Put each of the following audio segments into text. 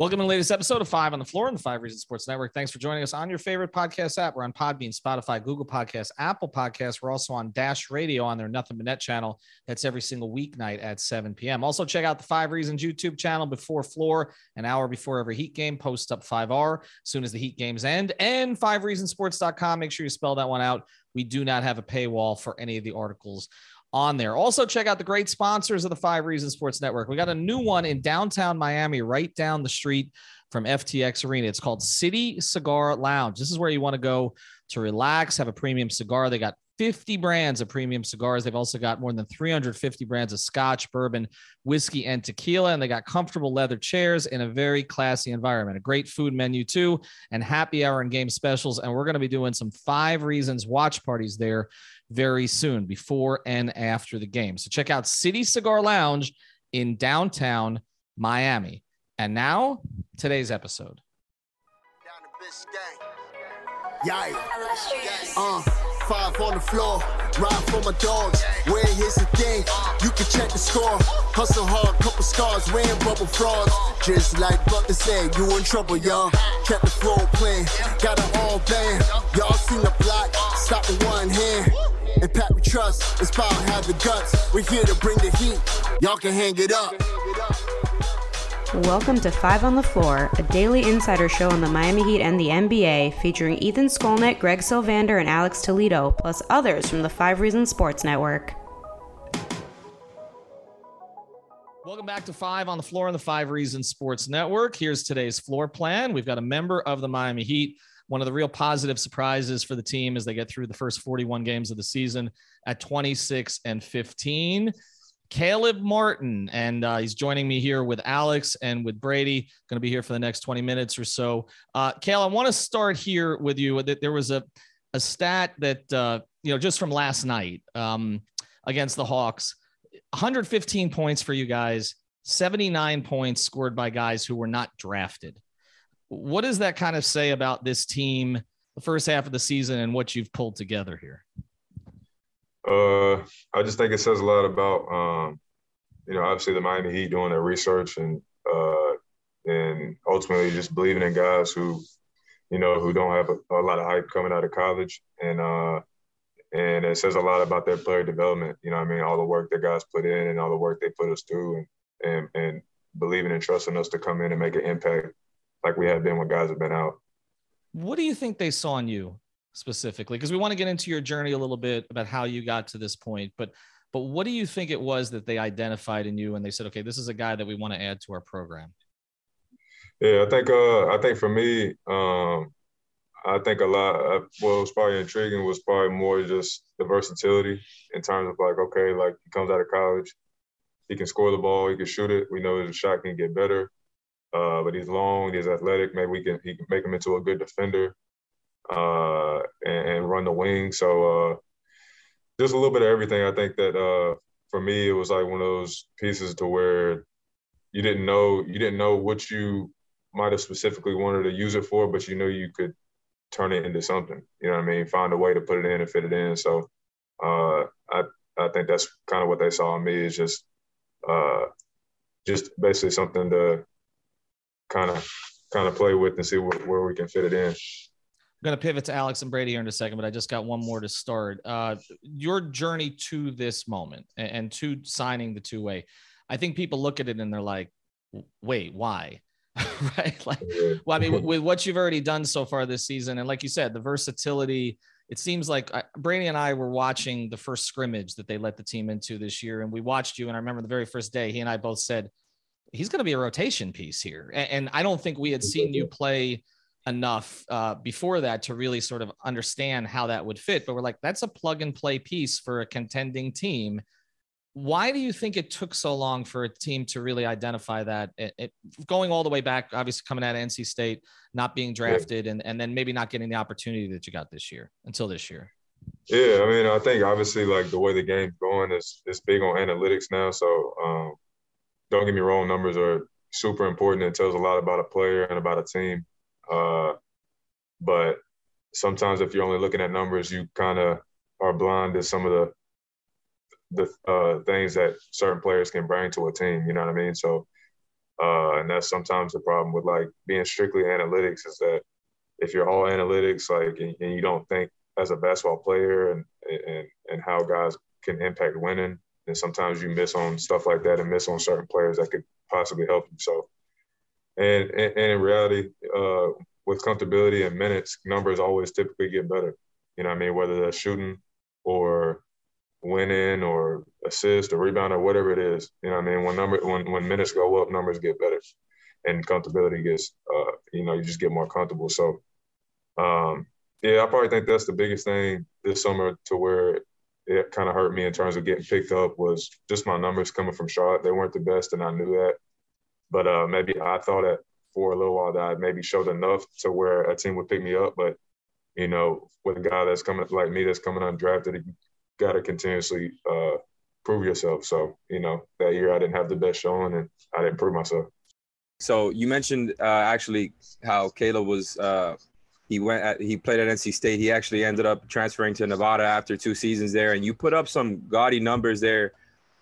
Welcome to the latest episode of Five on the Floor on the Five Reasons Sports Network. Thanks for joining us on your favorite podcast app. We're on Podbean, Spotify, Google Podcasts, Apple Podcasts. We're also on Dash Radio on their Nothing But Net channel. That's every single weeknight at 7 p.m. Also, check out the Five Reasons YouTube channel before floor, an hour before every Heat game. Post up 5R as soon as the Heat games end. And fivereasonsports.com. Make sure you spell that one out. We do not have a paywall for any of the articles on there. Also, check out the great sponsors of the Five Reasons Sports Network. We got a new one in downtown Miami, right down the street from FTX Arena. It's called City Cigar Lounge. This is where you want to go to relax, have a premium cigar. They got 50 brands of premium cigars. They've also got more than 350 brands of scotch, bourbon, whiskey, and tequila. And they got comfortable leather chairs in a very classy environment. A great food menu, too, and happy hour and game specials. And we're going to be doing some five reasons watch parties there very soon, before and after the game. So check out City Cigar Lounge in downtown Miami. And now, today's episode. Uh, five on the floor, ride for my dogs. Where here's the thing, you can check the score. Hustle hard, couple scars, wearing bubble. Just like said, you in trouble, y'all. Kept the floor playing, got it all band. Y'all seen the block, stop with one hand. And Pat we trust, inspire have the guts. We're here to bring the heat, y'all can hang it up. Welcome to Five on the Floor, a daily insider show on the Miami Heat and the NBA, featuring Ethan Skolnick, Greg Sylvander, and Alex Toledo, plus others from the Five Reasons Sports Network. Welcome back to Five on the Floor on the Five Reasons Sports Network. Here's today's floor plan. We've got a member of the Miami Heat. One of the real positive surprises for the team as they get through the first 41 games of the season at 26 and 15. Caleb Martin, and uh, he's joining me here with Alex and with Brady. Going to be here for the next 20 minutes or so. Uh, I want to start here with you. There was a, a stat that, uh, you know, just from last night um, against the Hawks 115 points for you guys, 79 points scored by guys who were not drafted. What does that kind of say about this team, the first half of the season, and what you've pulled together here? Uh, I just think it says a lot about, um, you know, obviously the Miami Heat doing their research and uh, and ultimately just believing in guys who, you know, who don't have a, a lot of hype coming out of college, and uh, and it says a lot about their player development. You know, I mean, all the work that guys put in and all the work they put us through, and and and believing and trusting us to come in and make an impact like we have been when guys have been out. What do you think they saw in you specifically? Because we want to get into your journey a little bit about how you got to this point but but what do you think it was that they identified in you and they said okay this is a guy that we want to add to our program yeah i think uh i think for me um i think a lot uh, what was probably intriguing was probably more just the versatility in terms of like okay like he comes out of college he can score the ball he can shoot it we know his shot can get better uh, but he's long, he's athletic. Maybe we can he can make him into a good defender uh, and, and, run the wing. So uh, just a little bit of everything. I think that uh, for me, it was like one of those pieces to where you didn't know you didn't know what you might have specifically wanted to use it for, but you knew you could turn it into something. You know what I mean? Find a way to put it in and fit it in. So uh, I I think that's kind of what they saw in me is just uh, just basically something to kind of kind of play with and see where, where we can fit it in. I'm going to pivot to Alex and Brady here in a second, but I just got one more to start. Uh, your journey to this moment and, and to signing the two way. I think people look at it and they're like, wait, why? right? Like, well, I mean, with, with, what you've already done so far this season, and like you said, the versatility, it seems like I, Brady and I were watching the first scrimmage that they let the team into this year, and we watched you. And I remember the very first day, he and I both said, he's going to be a rotation piece here. And, and, I don't think we had seen you play enough uh, before that to really sort of understand how that would fit. But we're like, that's a plug and play piece for a contending team. Why do you think it took so long for a team to really identify that? It, it, going all the way back, obviously coming out of NC State, not being drafted, and, and then maybe not getting the opportunity that you got this year until this year. Yeah, I mean, I think obviously like the way the game's going is is big on analytics now. So um, don't get me wrong, numbers are super important. It tells a lot about a player and about a team. Uh, but sometimes if you're only looking at numbers, you kind of are blind to some of the the uh, things that certain players can bring to a team. You know what I mean? So, uh, and that's sometimes the problem with like being strictly analytics is that if you're all analytics, like, and, and you don't think as a basketball player and and and how guys can impact winning, and sometimes you miss on stuff like that and miss on certain players that could possibly help you. So and, and, and in reality, uh, with comfortability and minutes, numbers always typically get better. You know I mean? Whether that's shooting or winning or assist or rebound or whatever it is. You know I mean? When number when when minutes go up, numbers get better. And comfortability gets uh, you know, you just get more comfortable. So um, yeah, I probably think that's the biggest thing this summer to where it kind of hurt me in terms of getting picked up was just my numbers coming from Charlotte. They weren't the best, and I knew that. But uh, maybe I thought that for a little while that I maybe showed enough to where a team would pick me up. But you know, with a guy that's coming like me that's coming undrafted, you got to continuously uh, prove yourself. So you know, that year I didn't have the best showing, and I didn't prove myself. So you mentioned uh, actually how Caleb was. Uh, he went. At, he played at NC State. He actually ended up transferring to Nevada after two seasons there, and you put up some gaudy numbers there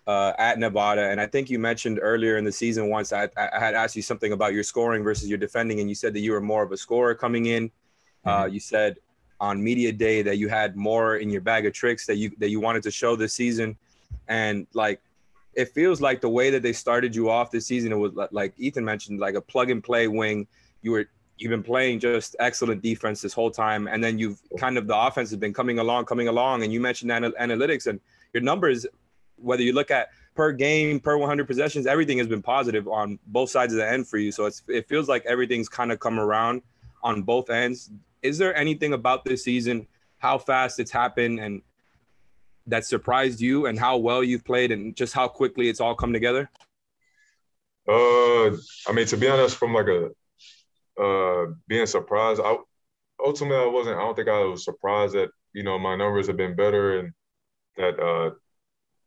uh, at Nevada. And I think you mentioned earlier in the season once I, I, had asked you something about your scoring versus your defending, and you said that you were more of a scorer coming in. Uh, mm-hmm. you said on media day that you had more in your bag of tricks that you that you wanted to show this season, and like it feels like the way that they started you off this season, it was like Ethan mentioned, like a plug and play wing. You were you've been playing just excellent defense this whole time, and then you've kind of the offense has been coming along, coming along, and you mentioned anal- analytics and your numbers whether you look at per game, per 100 possessions, everything has been positive on both sides of the end for you. So it's, it feels like everything's kind of come around on both ends. Is there anything about this season, how fast it's happened, and that surprised you, and how well you've played, and just how quickly it's all come together? Uh, I mean, to be honest, from like a uh being surprised, I ultimately I wasn't. I don't think I was surprised that you know my numbers have been better and that uh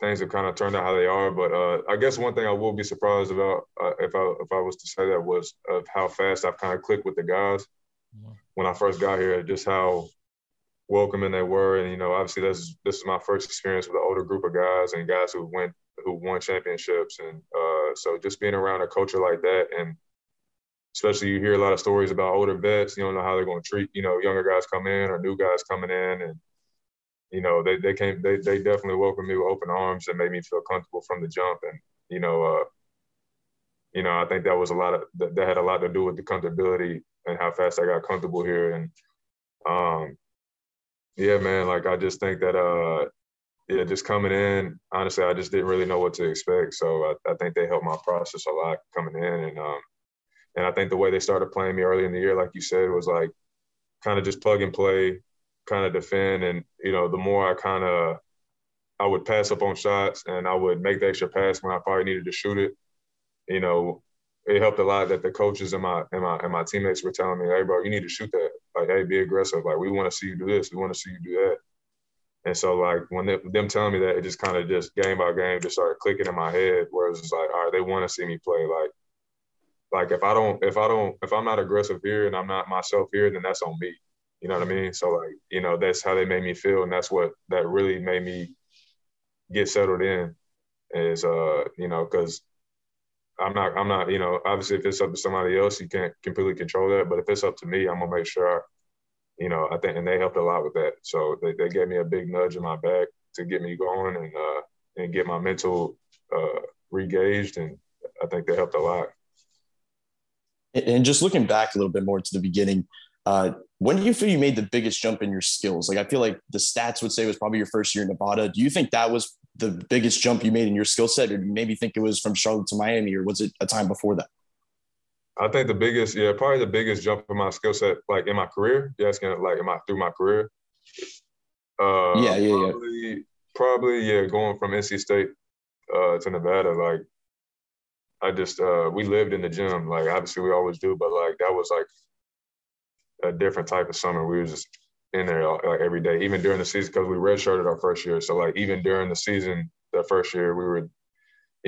things have kind of turned out how they are. But uh, I guess one thing I will be surprised about uh, if I if I was to say that was of how fast I've kind of clicked with the guys mm-hmm. when I first got here, just how welcoming they were, and you know, obviously this this is my first experience with an older group of guys and guys who went who won championships, and uh, so just being around a culture like that and especially you hear a lot of stories about older vets. You don't know how they're going to treat, you know, younger guys come in or new guys coming in, and you know, they they came they they definitely welcomed me with open arms and made me feel comfortable from the jump. And you know, uh, you know, I think that was a lot of that, that had a lot to do with the comfortability and how fast I got comfortable here. And um, yeah, man, like I just think that uh, yeah, just coming in, honestly, I just didn't really know what to expect. So I, I think they helped my process a lot coming in, and um, and I think the way they started playing me early in the year, like you said, was like kind of just plug and play kind of defend. And, you know, the more I kind of, I would pass up on shots and I would make the extra pass when I probably needed to shoot it. You know, it helped a lot that the coaches and my and my and my teammates were telling me, "Hey, bro, you need to shoot that. Like, hey, be aggressive. Like, we want to see you do this. We want to see you do that." And so, like, when they, them telling me that, it just kind of just game by game just started clicking in my head. Where it's like, all right, they want to see me play. Like, like if I don't, if I don't, if I'm not aggressive here and I'm not myself here, then that's on me. You know what I mean? So like, you know, that's how they made me feel, and that's what that really made me get settled in. Is uh, you know, because I'm not, I'm not, you know, obviously if it's up to somebody else, you can't completely control that. But if it's up to me, I'm gonna make sure, I, you know, I think, and they helped a lot with that. So they, they gave me a big nudge in my back to get me going and uh, and get my mental uh, regaged, and I think they helped a lot. And just looking back a little bit more to the beginning, uh, when do you feel you made the biggest jump in your skills? Like I feel like the stats would say it was probably your first year in Nevada. Do you think that was the biggest jump you made in your skill set, or maybe think it was from Charlotte to Miami, or was it a time before that? I think the biggest, yeah, probably the biggest jump in my skill set, like in my career. You're asking, like, am I through my career? Uh, yeah, yeah, probably, yeah. Probably, yeah, going from NC State uh, to Nevada, like, I just, uh, we lived in the gym. Like, obviously, we always do, but like, that was like a different type of summer. We were just in there like every day, even during the season, because we redshirted our first year. So, like, even during the season, the first year, we were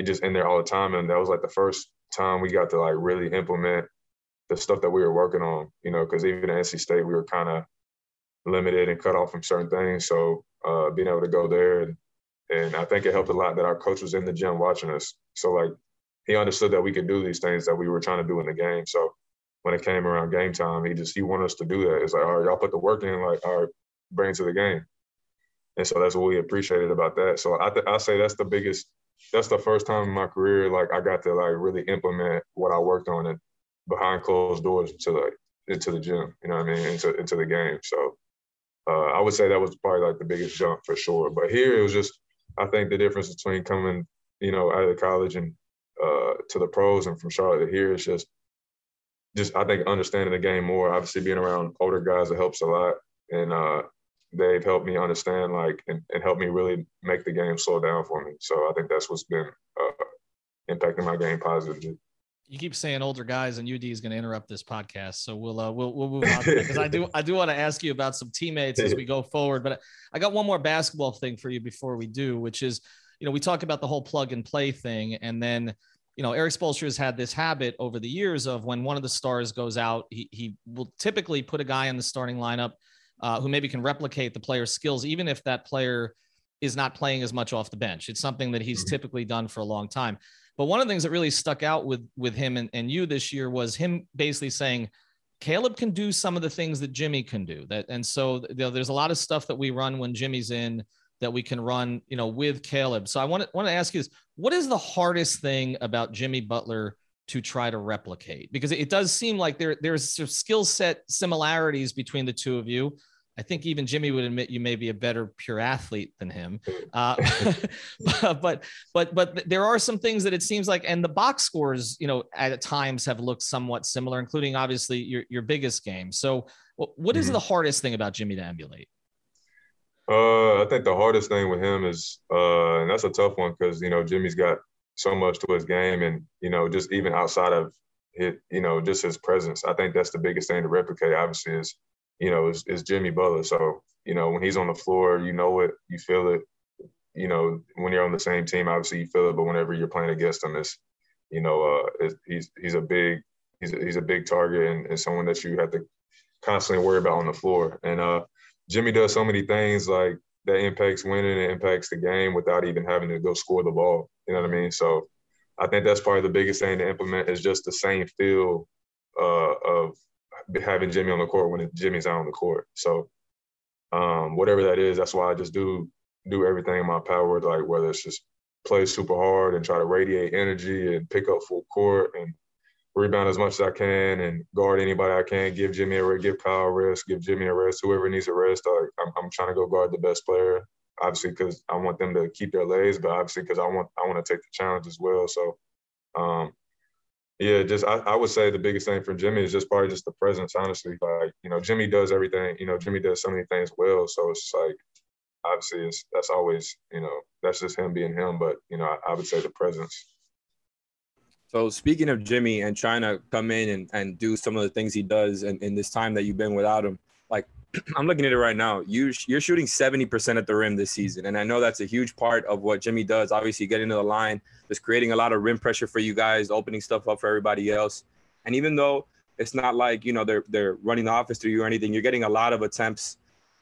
just in there all the time. And that was like the first time we got to like really implement the stuff that we were working on, you know, because even at NC State, we were kind of limited and cut off from certain things. So uh, being able to go there, and, and I think it helped a lot that our coach was in the gym watching us. So like he understood that we could do these things that we were trying to do in the game. So when it came around game time, he just he wanted us to do that. It's like, all right, y'all put the work in, like, all right, bring it to the game. And so that's what we appreciated about that. So I th- I say that's the biggest that's the first time in my career like I got to like really implement what I worked on and behind closed doors into like into the gym, you know what I mean, into into the game. So uh, I would say that was probably like the biggest jump for sure. But here it was just I think the difference between coming, you know, out of college and uh, to the pros and from Charlotte to here is just just I think understanding the game more. Obviously being around older guys it helps a lot. And uh, they've helped me understand like and, and help me really make the game slow down for me. So I think that's what's been uh, impacting my game positively. You keep saying older guys, and UD is going to interrupt this podcast, so we'll uh, we'll we'll move on because I do I do want to ask you about some teammates as we go forward. But I got one more basketball thing for you before we do, which is you know we talk about the whole plug and play thing, and then you know, Erik Spoelstra has had this habit over the years of when one of the stars goes out, he, he will typically put a guy in the starting lineup uh, who maybe can replicate the player's skills, even if that player is not playing as much off the bench. It's something that he's mm-hmm. typically done for a long time. But one of the things that really stuck out with with him and, and you this year was him basically saying, Caleb can do some of the things that Jimmy can do. That and so you know, there's a lot of stuff that we run when Jimmy's in that we can run, you know, with Caleb. So I want to want to ask you this: What is the hardest thing about Jimmy Butler to try to replicate? Because it does seem like there there's sort of skill set similarities between the two of you. I think even Jimmy would admit you may be a better pure athlete than him. Uh, but but but there are some things that it seems like, and the box scores, you know, at times have looked somewhat similar, including obviously your your biggest game. So, what is mm-hmm. the hardest thing about Jimmy to emulate? Uh, I think the hardest thing with him is, uh, and that's a tough one because you know Jimmy's got so much to his game, and you know just even outside of it, you know just his presence. I think that's the biggest thing to replicate. Obviously, is you know, is, is Jimmy Butler. So, you know, when he's on the floor, you know it, you feel it. You know, when you're on the same team, obviously you feel it, but whenever you're playing against him, it's, you know, uh, he's he's a big he's a, he's a big target and, and someone that you have to constantly worry about on the floor. And uh, Jimmy does so many things like that impacts winning and impacts the game without even having to go score the ball. You know what I mean? So I think that's probably the biggest thing to implement is just the same feel uh, of having Jimmy on the court when Jimmy's out on the court. So um, whatever that is, that's why I just do do everything in my power, like whether it's just play super hard and try to radiate energy and pick up full court and rebound as much as I can and guard anybody I can. Give Jimmy a rest, give Kyle a rest, give Jimmy a rest. Whoever needs a rest, I, I'm, I'm trying to go guard the best player. Obviously, because I want them to keep their legs, but obviously because I want I want to take the challenge as well. So um, yeah, just I, I would say the biggest thing for Jimmy is just probably just the presence, honestly. Like, you know, Jimmy does everything, you know, Jimmy does so many things well. So it's like obviously it's that's always, you know, that's just him being him. But, you know, I, I would say the presence. So speaking of Jimmy and trying to come in and, and do some of the things he does in, in this time that you've been without him, like I'm looking at it right now. You you're shooting 70% at the rim this season, and I know that's a huge part of what Jimmy does. Obviously, getting to the line, just creating a lot of rim pressure for you guys, opening stuff up for everybody else. And even though it's not like you know they're they're running the office through you or anything, you're getting a lot of attempts,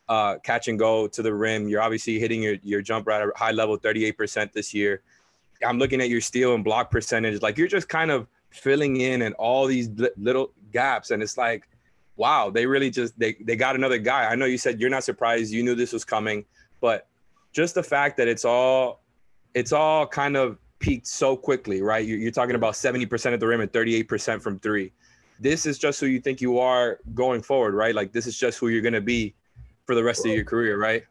uh, catch and go to the rim. You're obviously hitting your your jump at a high level, 38% this year. I'm looking at your steal and block percentage. Like you're just kind of filling in and all these little gaps, and it's like wow, they really just they they got another guy. I know you said you're not surprised, you knew this was coming, but just the fact that it's all it's all kind of peaked so quickly, right? You're, you're talking about 70% of the rim and 38% from three. This is just who you think you are going forward, right? Like this is just who you're gonna be for the rest of your career, right?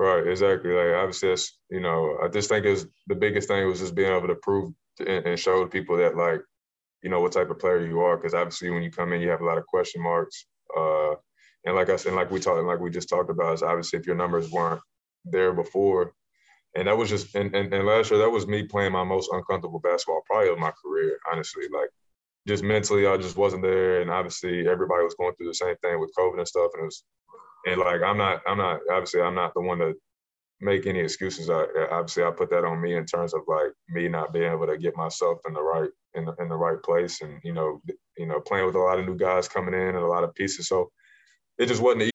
Right, exactly. Like obviously, that's you know, I just think is the biggest thing was just being able to prove and, and show people that like, you know, what type of player you are. Because obviously, when you come in, you have a lot of question marks. Uh, and like I said, like we talked, like we just talked about, is obviously if your numbers weren't there before, and that was just and, and, and last year that was me playing my most uncomfortable basketball probably of my career, honestly. Like just mentally, I just wasn't there, and obviously everybody was going through the same thing with COVID and stuff, and it was and like I'm not, I'm not obviously I'm not the one to make any excuses. I obviously I put that on me in terms of like me not being able to get myself in the right in the, in the right place, and you know, you know, playing with a lot of new guys coming in and a lot of pieces. So it just wasn't.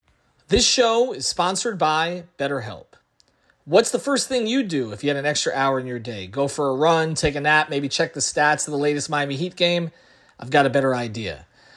This show is sponsored by BetterHelp. What's the first thing you do if you had an extra hour in your day? Go for a run, take a nap, maybe check the stats of the latest Miami Heat game? I've got a better idea.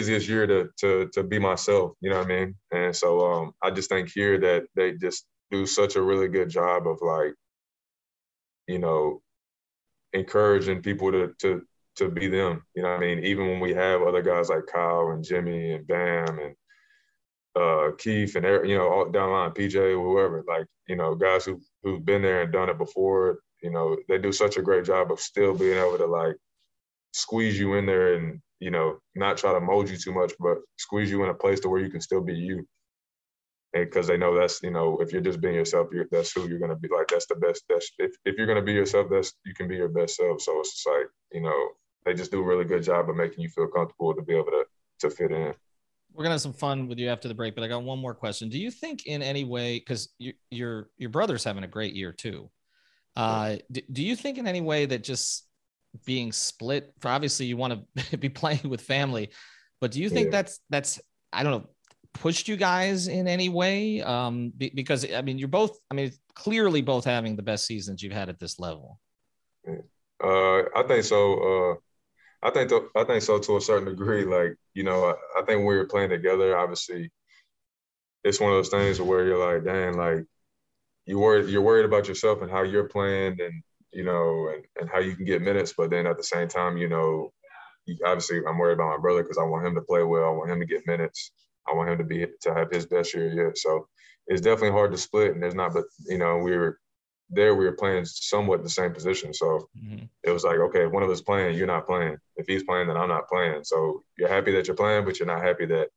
easiest year to to to be myself. You know what I mean? And so um, I just think here that they just do such a really good job of like, you know, encouraging people to to to be them. You know what I mean? Even when we have other guys like Kyle and Jimmy and Bam and uh, Keith and you know all down line, PJ, or whoever, like you know guys who who've been there and done it before. You know they do such a great job of still being able to like squeeze you in there and you know, not try to mold you too much, but squeeze you in a place to where you can still be you. And because they know that's, you know, if you're just being yourself, you're, that's who you're going to be. Like, that's the best. That's if, if you're going to be yourself, that's, you can be your best self. So it's just like, you know, they just do a really good job of making you feel comfortable to be able to, to fit in. We're gonna have some fun with you after the break, but I got one more question. Do you think in any way, because you, your your brother's having a great year too, uh, do, do you think in any way that just being split for obviously you want to be playing with family but do you think yeah. that's that's i don't know pushed you guys in any way? Um be, because i mean you're both i mean clearly both having the best seasons you've had at this level. Uh i think so uh i think th- i think so to a certain degree. Like you know I, I think when we were playing together obviously it's one of those things where you're like dang like you worried you're worried about yourself and how you're playing and you know, and, and how you can get minutes. But then at the same time, you know, obviously I'm worried about my brother because I want him to play well. I want him to get minutes. I want him to be to have his best year yet. So it's definitely hard to split. And there's not, but you know, we were there. We were playing somewhat the same position. So mm-hmm. it was like, okay, if one of us playing, you're not playing. If he's playing, then I'm not playing. So you're happy that you're playing, but you're not happy that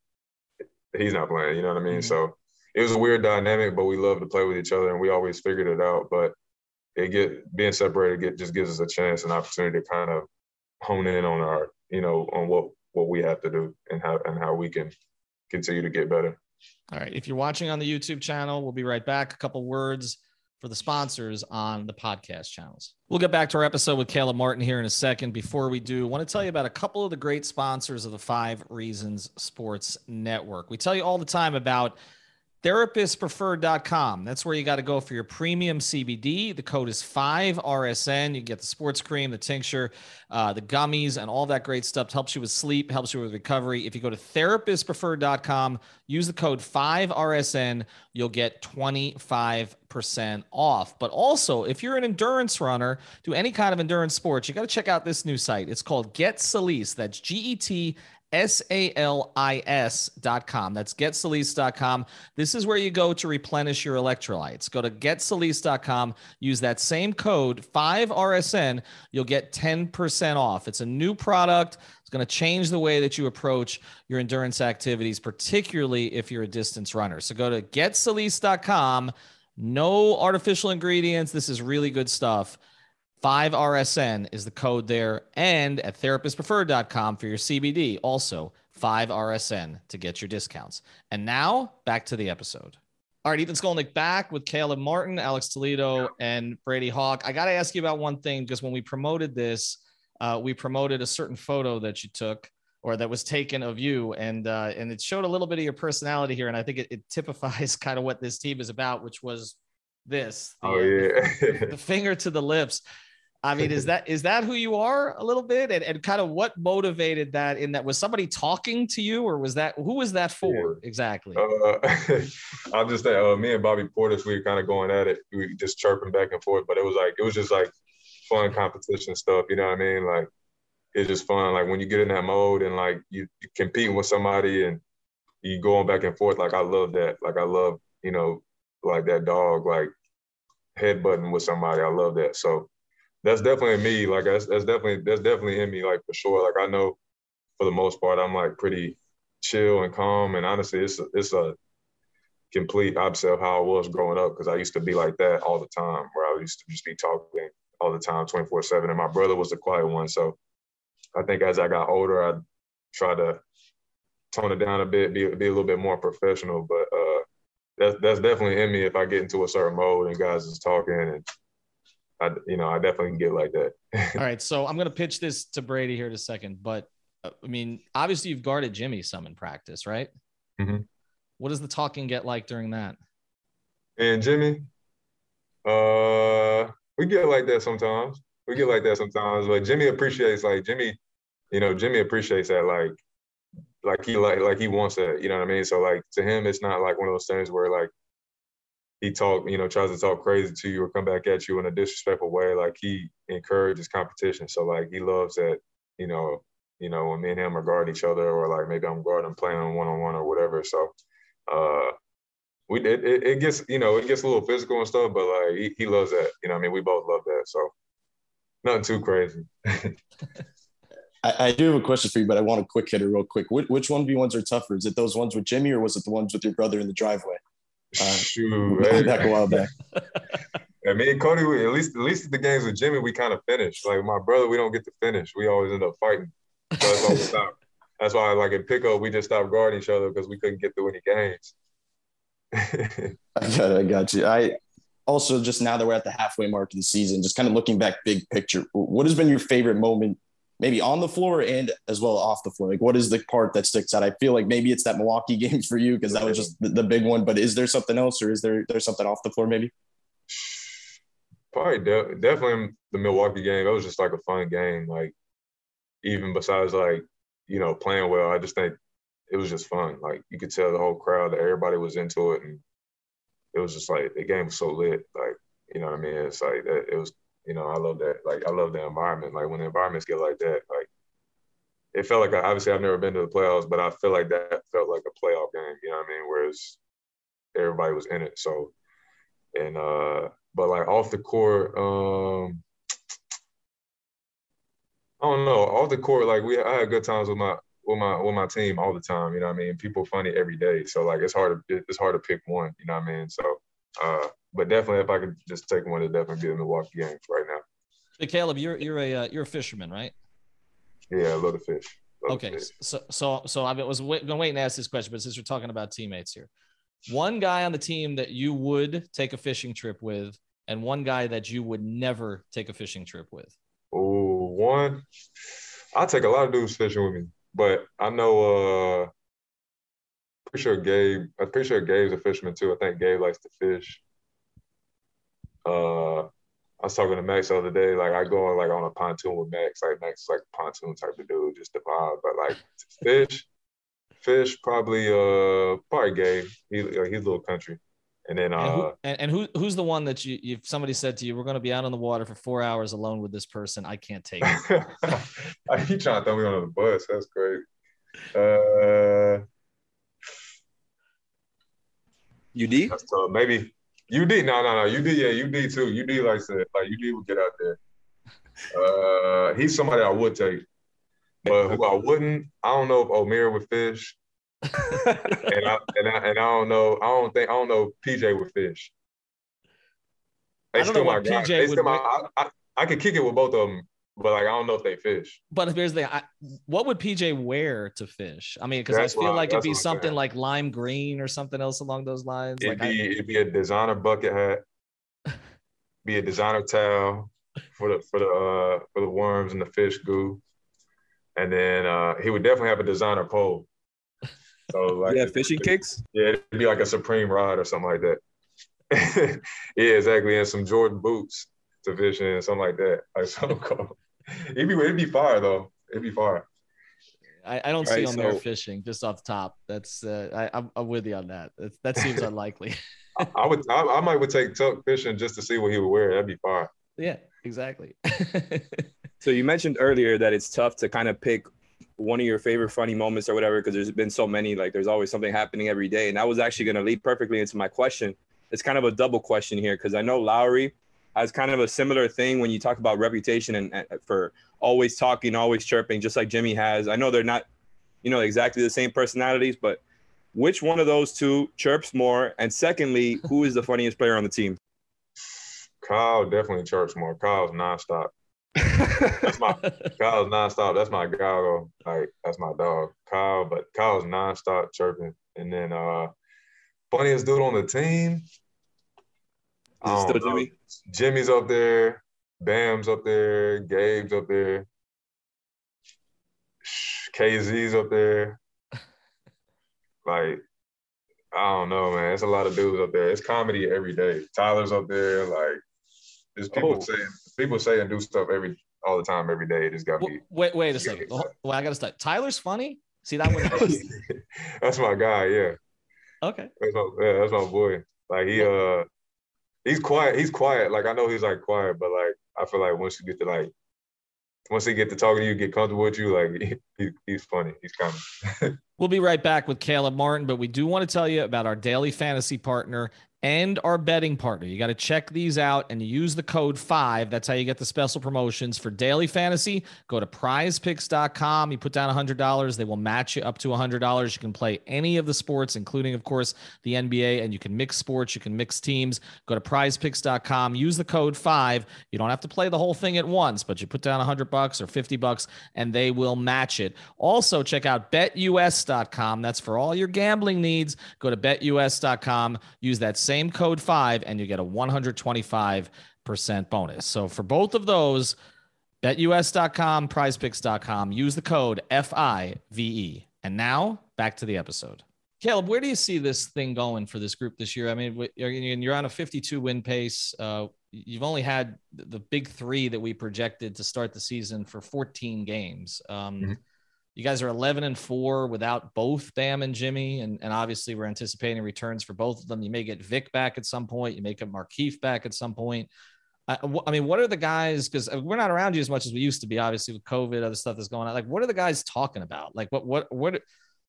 he's not playing. You know what I mean? Mm-hmm. So it was a weird dynamic, but we love to play with each other, and we always figured it out. But it get being separated get just gives us a chance, an opportunity to kind of hone in on our, you know, on what what we have to do and how and how we can continue to get better. All right. If you're watching on the YouTube channel, we'll be right back. A couple words for the sponsors on the podcast channels. We'll get back to our episode with Caleb Martin here in a second. Before we do, I want to tell you about a couple of the great sponsors of the Five Reasons Sports Network. We tell you all the time about therapistpreferred.com. That's where you got to go for your premium CBD. The code is 5RSN. You get the sports cream, the tincture, uh, the gummies, and all that great stuff. Helps you with sleep, helps you with recovery. If you go to therapistpreferred.com, use the code 5RSN, you'll get 25% off. But also, if you're an endurance runner, do any kind of endurance sports, you got to check out this new site. It's called Get Salis. That's G E T S-A-L-I-S dot com. That's getsalis.com. This is where you go to replenish your electrolytes. Go to getsalis.com. Use that same code 5RSN. You'll get 10% off. It's a new product. It's going to change the way that you approach your endurance activities, particularly if you're a distance runner. So go to getsalis.com. No artificial ingredients. This is really good stuff. 5RSN is the code there. And at therapistpreferred.com for your CBD, also 5RSN to get your discounts. And now back to the episode. All right, Ethan Skolnick back with Caleb Martin, Alex Toledo, and Brady Hawk. I got to ask you about one thing because when we promoted this, uh, we promoted a certain photo that you took or that was taken of you, and uh, and it showed a little bit of your personality here, and I think it, it typifies kind of what this team is about, which was this. The, oh yeah, the finger to the lips. I mean, is that is that who you are a little bit, and, and kind of what motivated that? In that was somebody talking to you, or was that who was that for yeah. exactly? Uh, I'll just say, uh, me and Bobby Portis, we were kind of going at it, we just chirping back and forth, but it was like it was just like fun competition stuff. You know what I mean? Like it's just fun. Like when you get in that mode and like you, you competing with somebody and you going back and forth. Like I love that. Like I love you know like that dog like head headbutting with somebody. I love that. So that's definitely me. Like that's that's definitely that's definitely in me. Like for sure. Like I know for the most part, I'm like pretty chill and calm. And honestly, it's a, it's a complete opposite of how I was growing up because I used to be like that all the time, where I used to just be talking all the time, 24 seven. And my brother was the quiet one. So I think as I got older, I tried to tone it down a bit, be, be a little bit more professional. But uh, that's that's definitely in me if I get into a certain mode and guys is talking and I, you know, I definitely can get like that. All right, so I'm gonna pitch this to Brady here in a second, but uh, I mean, obviously you've guarded Jimmy some in practice, right? Mm-hmm. What does the talking get like during that? And Jimmy, uh, we get like that sometimes. We get like that sometimes, but Jimmy appreciates like Jimmy, you know, Jimmy appreciates that like, like he like like he wants that. You know what I mean? So like to him, it's not like one of those things where like he talk, you know, tries to talk crazy to you or come back at you in a disrespectful way. Like he encourages competition. So like he loves that, you know, you know, when me and him are guarding each other or like maybe I'm guarding playing one on one or whatever. So uh we it, it, gets, you know, it gets a little physical and stuff, but like he, he loves that. You know, I mean, we both love that. So nothing too crazy. I, do have a question for you, but I want a quick hitter real quick. Which, which one v ones are tougher? Is it those ones with Jimmy or was it the ones with your brother in the driveway? Uh, Shoot, back a while back. I mean, Cody, we, at least at least the games with Jimmy, we kind of finished. Like my brother, we don't get to finish. We always end up fighting. So that's why we stop. That's why, like in pickup, we just stopped guarding each other because we couldn't get through any games. I got. I got you. I also just now that we're at the halfway mark of the season, just kind of looking back, big picture. What has been your favorite moment maybe on the floor and as well off the floor? Like, what is the part that sticks out? I feel like maybe it's that Milwaukee game for you because that was just the, the, big one. But is there something else, or is there there's something off the floor maybe? Probably de- definitely the Milwaukee game. It was just like a fun game. Like even besides like you know playing well, I just think it was just fun. Like you could tell the whole crowd that everybody was into it, and it was just like the game was so lit. Like you know what I mean? It's like it was you know, I love that. Like I love the environment. Like when the environments get like that, like it felt like obviously I've never been to the playoffs, but I feel like that felt like a playoff game. You know what I mean? Whereas everybody was in it. So and uh but like off the court, um I don't know. Off the court, like we I had good times with my with my with my team all the time. You know what I mean? People funny every day. So like it's hard to it's hard to pick one, you know what I mean? So uh but definitely, if I could just take one, it'd definitely be the Milwaukee games right now. Hey, Caleb, you're you're a uh, you're a fisherman, right? Yeah, I love to fish. Love okay, fish. so so so I was wait, going to wait and ask this question, but since we're talking about teammates here, one guy on the team that you would take a fishing trip with, and one guy that you would never take a fishing trip with. Oh, one. I take a lot of dudes fishing with me, but I know uh sure Gabe. I'm pretty sure Gabe's a fisherman too. I think Gabe likes to fish. Uh, I was talking to Max the other day. Like I go on like on a pontoon with Max. Like Max is like pontoon type of dude, just the vibe. But like fish, fish probably uh probably Gabe. He he's a little country. And then uh and, who, and, and who who's the one that you if somebody said to you, we're gonna be out on the water for four hours alone with this person, I can't take it. he trying to throw me on the bus. That's great. Uh UD? So maybe UD. No, no, no. UD, yeah, UD too. UD likes to like UD would get out there. Uh he's somebody I would take. But who I wouldn't, I don't know if Omer would fish and I and I and I don't know. I don't think I don't know. PJ would fish. They I don't know what PJ would. My, I, I, I could kick it with both of them, but like I don't know if they fish. But here's the thing: what would PJ wear to fish? I mean, because I feel like it'd be something like lime green or something else along those lines. It'd like be I, it'd be a designer bucket hat, be a designer towel for the for the uh, for the worms and the fish goo, and then uh, he would definitely have a designer pole. So like yeah, fishing kicks. Yeah, it'd be like a Supreme rod or something like that. yeah, exactly, and some Jordan boots to fish in, something like that. Like so cool. It'd be it'd be fire though. It'd be far. I, I don't see right, on so, there fishing just off the top. That's uh, I, I'm, I'm with you on that. That, that seems unlikely. I, I, would I, I, might would take Tuck fishing just to see what he would wear. That'd be fire. Yeah, exactly. so you mentioned earlier that it's tough to kind of pick one of your favorite funny moments or whatever because there's been so many like there's always something happening every day and that was actually going to lead perfectly into my question it's kind of a double question here because i know lowry has kind of a similar thing when you talk about reputation and, and for always talking always chirping just like jimmy has i know they're not you know exactly the same personalities but which one of those two chirps more and secondly who is the funniest player on the team kyle definitely chirps more kyle's nonstop that's my Kyle's nonstop. That's my guy. Like that's my dog, Kyle. But Kyle's nonstop chirping. And then uh funniest dude on the team. Still Jimmy? Jimmy's up there. Bam's up there. Gabe's up there. KZ's up there. Like, I don't know, man. It's a lot of dudes up there. It's comedy every day. Tyler's up there. Like, there's people oh. saying people say and do stuff every all the time, every day. It just got me. Wait, wait a second. Well, I gotta start. Tyler's funny. See that one? that's my guy. Yeah. Okay. That's my, yeah, that's my boy. Like he uh, he's quiet. He's quiet. Like I know he's like quiet, but like I feel like once you get to like once they get to talking to you, get comfortable with you, like he, he's funny. He's coming. we'll be right back with Caleb Martin, but we do want to tell you about our daily fantasy partner, and our betting partner. You got to check these out and use the code 5. That's how you get the special promotions for daily fantasy. Go to prizepicks.com. You put down $100, they will match you up to $100. You can play any of the sports, including, of course, the NBA, and you can mix sports, you can mix teams. Go to prizepicks.com, use the code 5. You don't have to play the whole thing at once, but you put down 100 bucks or 50 bucks and they will match it. Also, check out betus.com. That's for all your gambling needs. Go to betus.com, use that same same code five, and you get a 125% bonus. So for both of those, betus.com, prizepicks.com, use the code FIVE. And now back to the episode. Caleb, where do you see this thing going for this group this year? I mean, you're on a 52 win pace. Uh, you've only had the big three that we projected to start the season for 14 games. Um, mm-hmm you guys are 11 and 4 without both Bam and Jimmy. And, and obviously, we're anticipating returns for both of them. You may get Vic back at some point. You may get Markieff back at some point. I, I mean, what are the guys? Because uh, we're not around you as much as we used to be, obviously, with COVID, other stuff that's going on. Like, what are the guys talking about? Like, what, what, what,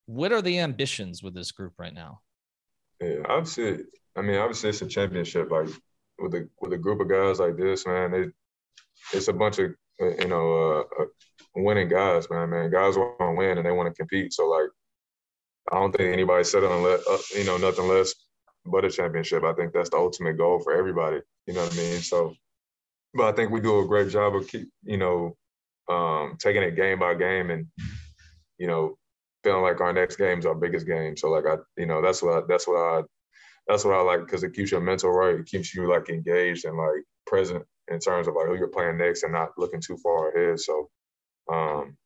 what are the ambitions with this group right now? Yeah, obviously, I mean, obviously, it's a championship. Like, with a, with a group of guys like this, man, they, it's a bunch of, uh, you know, uh, uh winning guys, man. Man, guys want to win and they want to compete. So like, I don't think anybody said on let uh, you know nothing less but a championship. I think that's the ultimate goal for everybody. You know what I mean? So, but I think we do a great job of keep you know um, taking it game by game and you know feeling like our next game is our biggest game. So like I you know that's what I, that's what I that's what I like because it keeps your mental right. It keeps you like engaged and like present in terms of like who you're playing next and not looking too far ahead. So um,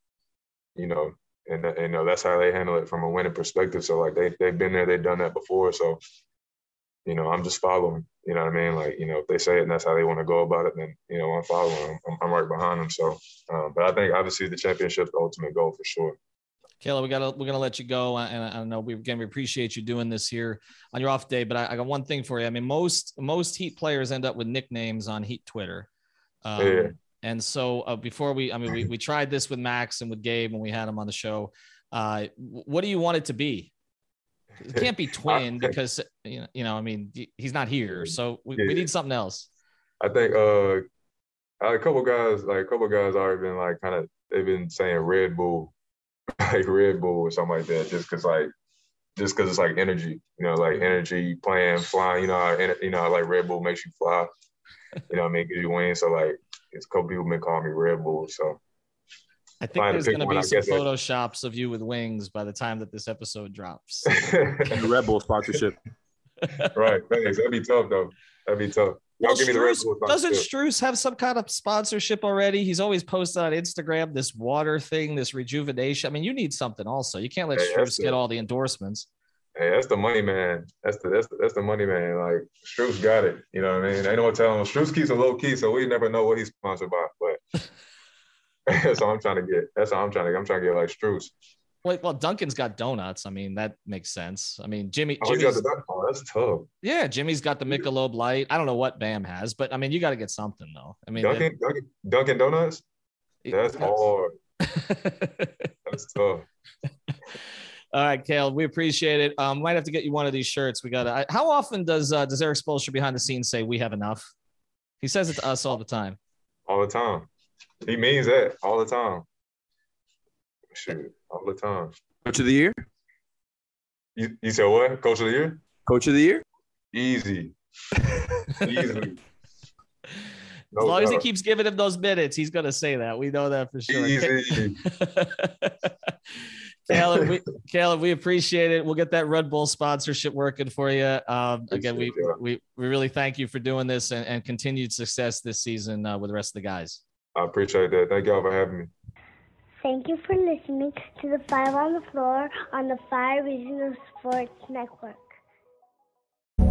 you know, and uh, you know that's how they handle it from a winning perspective. So like they they've been there, they've done that before. So you know, I'm just following. You know what I mean? Like you know, if they say it and that's how they want to go about it, then you know I'm following. I'm, I'm right behind them. So, um, but I think obviously the championship's the ultimate goal for sure. Caleb, we got we're gonna let you go, and I, know we again we appreciate you doing this here on your off day. But I, I, got one thing for you. I mean, most most Heat players end up with nicknames on Heat Twitter. Um, yeah. And so uh, before we, I mean, we, we tried this with Max and with Gabe when we had him on the show. Uh, what do you want it to be? It can't be twin because you know, you know, I mean, he's not here, so we, yeah. we need something else. I think uh, a couple guys, like a couple guys, already been like kind of they've been saying Red Bull, like Red Bull or something like that, just because like just because it's like energy, you know, like energy, playing, flying, you know, you know, like Red Bull makes you fly, you know, I mean, gives you wings. So like, it's a couple people been calling me Red Bull, so I think there's going to be some photoshops of you with wings by the time that this episode drops. the Red Bull sponsorship. right. Thanks. That'd be tough, though. That'd be tough. Well, Strus, doesn't Strus have some kind of sponsorship already? He's always posted on Instagram this water thing, this rejuvenation. I mean, you need something also. You can't let hey, Strus get all the endorsements. Hey, that's the money man. That's the that's the, that's the money man. Like Strus got it. You know what I mean? Ain't no one telling him. Strus keeps a low key, so we never know what he's sponsored by. But that's all I'm trying to get. That's all I'm trying to get. I'm trying to get like Strus. Well, well, Duncan's got donuts. I mean, that makes sense. I mean, Jimmy. Oh, Jimmy's, oh, that's tough. Yeah, Jimmy's got the Michelob Light. I don't know what Bam has, but I mean, you got to get something though. I mean, Dunkin', that, Dunkin', Dunkin' Donuts. That's, that's hard. that's tough. All right, Kale, we appreciate it. Um, might have to get you one of these shirts. We got to. How often does uh, does Erik Spoelstra behind the scenes say we have enough? He says it to us all the time. All the time. He means that all the time. Shoot, all the time. Coach of the year? You, you said what? Coach of the year? Coach of the year? Easy. Easily. No as long doubt. as he keeps giving him those minutes, he's going to say that. We know that for sure. Easy. Caleb, we, Caleb, we appreciate it. We'll get that Red Bull sponsorship working for you. Um, again, we, we we really thank you for doing this and, and continued success this season uh, with the rest of the guys. I appreciate that. Thank y'all for having me. Thank you for listening to the Five on the Floor on the Five Regional Sports Network.